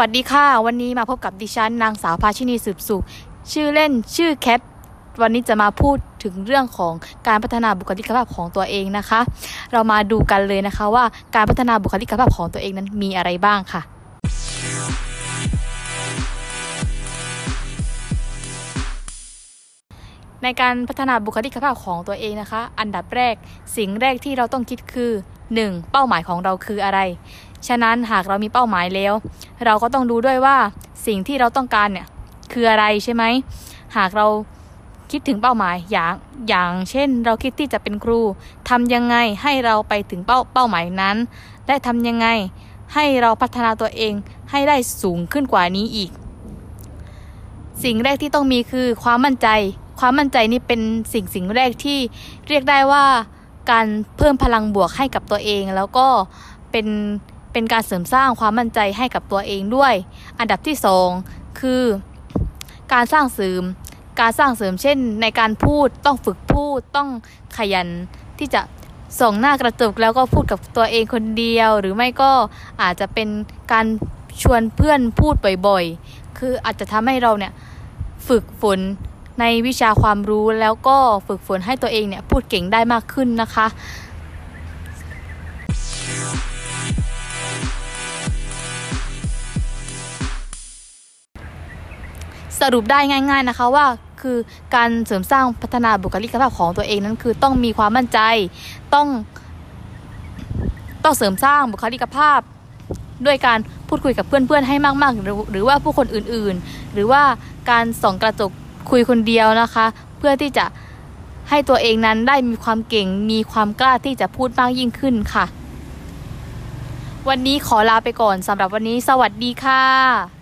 วัสดีค่ะ วันนี้มาพบกับดิฉัน นางสาวภาชินีสืบสุข ชื่อเล่นชื่อแคทวันนี้จะมาพูดถึงเรื่องของการพัฒนาบุคลิกภาพของตัวเองนะคะ เรามาดูกันเลยนะคะว่าการพัฒนาบุคลิกภาพของตัวเองนั้นมีอะไรบ้างค่ะ ในการพัฒนาบุคลิกภาพของตัวเองนะคะ อันดับแรกสิ่งแรกที่เราต้องคิดคือ 1. เป้าหมายของเราคืออะไร ฉะนั้นหากเรามีเป้าหมายแล้ว เราก็ต้องดูด้วยว่าสิ่งที่เราต้องการเนี่ยคืออะไรใช่ไหมหากเราคิดถึงเป้าหมายอย่างอย่างเช่น เราคิดที่จะเป็นครูทำยังไงให้เราไปถึงเป้าเป้าหมายนั้น และทำยังไงให้เราพัฒนาตัวเองให้ได้สูงขึ้นกว่านี้อีก สิ่งแรกที่ต้องมีคือความมั่นใจ ความมั่นใจนี่เป็นสิ่งสิ่งแรกที่เรียกได้ว่าการเพิ่มพลังบวกให้กับตัวเอง แล้วก็เป็น เป็นการเสริมสร้างความมั่นใจให้กับตัวเองด้วย อันดับที่สองคือ การสร้างเสริม การสร้างเสริมเช่น ในการพูดต้องฝึกพูดต้องขยันที่จะส่องหน้ากระจกแล้วก็พูดกับตัวเองคนเดียว หรือไม่ก็อาจจะเป็นการชวนเพื่อนพูดบ่อยๆ คืออาจจะทำให้เราเนี่ยฝึกฝนในวิชาความรู้แล้วก็ฝึกฝนให้ตัวเองเนี่ยพูดเก่งได้มากขึ้นนะคะ สรุปได้ง่าย ๆนะคะว่าคือการเสริมสร้างพัฒนาบุคลิกภาพของตัวเองนั้นคือต้องมีความมั่นใจ ต้อง ต้องเสริมสร้างบุคลิกภาพ ด้วยการพูดคุยกับเพื่อนๆให้มากๆหรือหรือว่าผู้คนอื่นๆ หรือว่าการส่องกระจกคุยคนเดียวนะคะ เพื่อที่จะให้ตัวเองนั้นได้มีความเก่ง มีความกล้าที่จะพูดมากยิ่งขึ้นค่ะ วันนี้ขอลาไปก่อนสำหรับวันนี้ สวัสดีค่ะ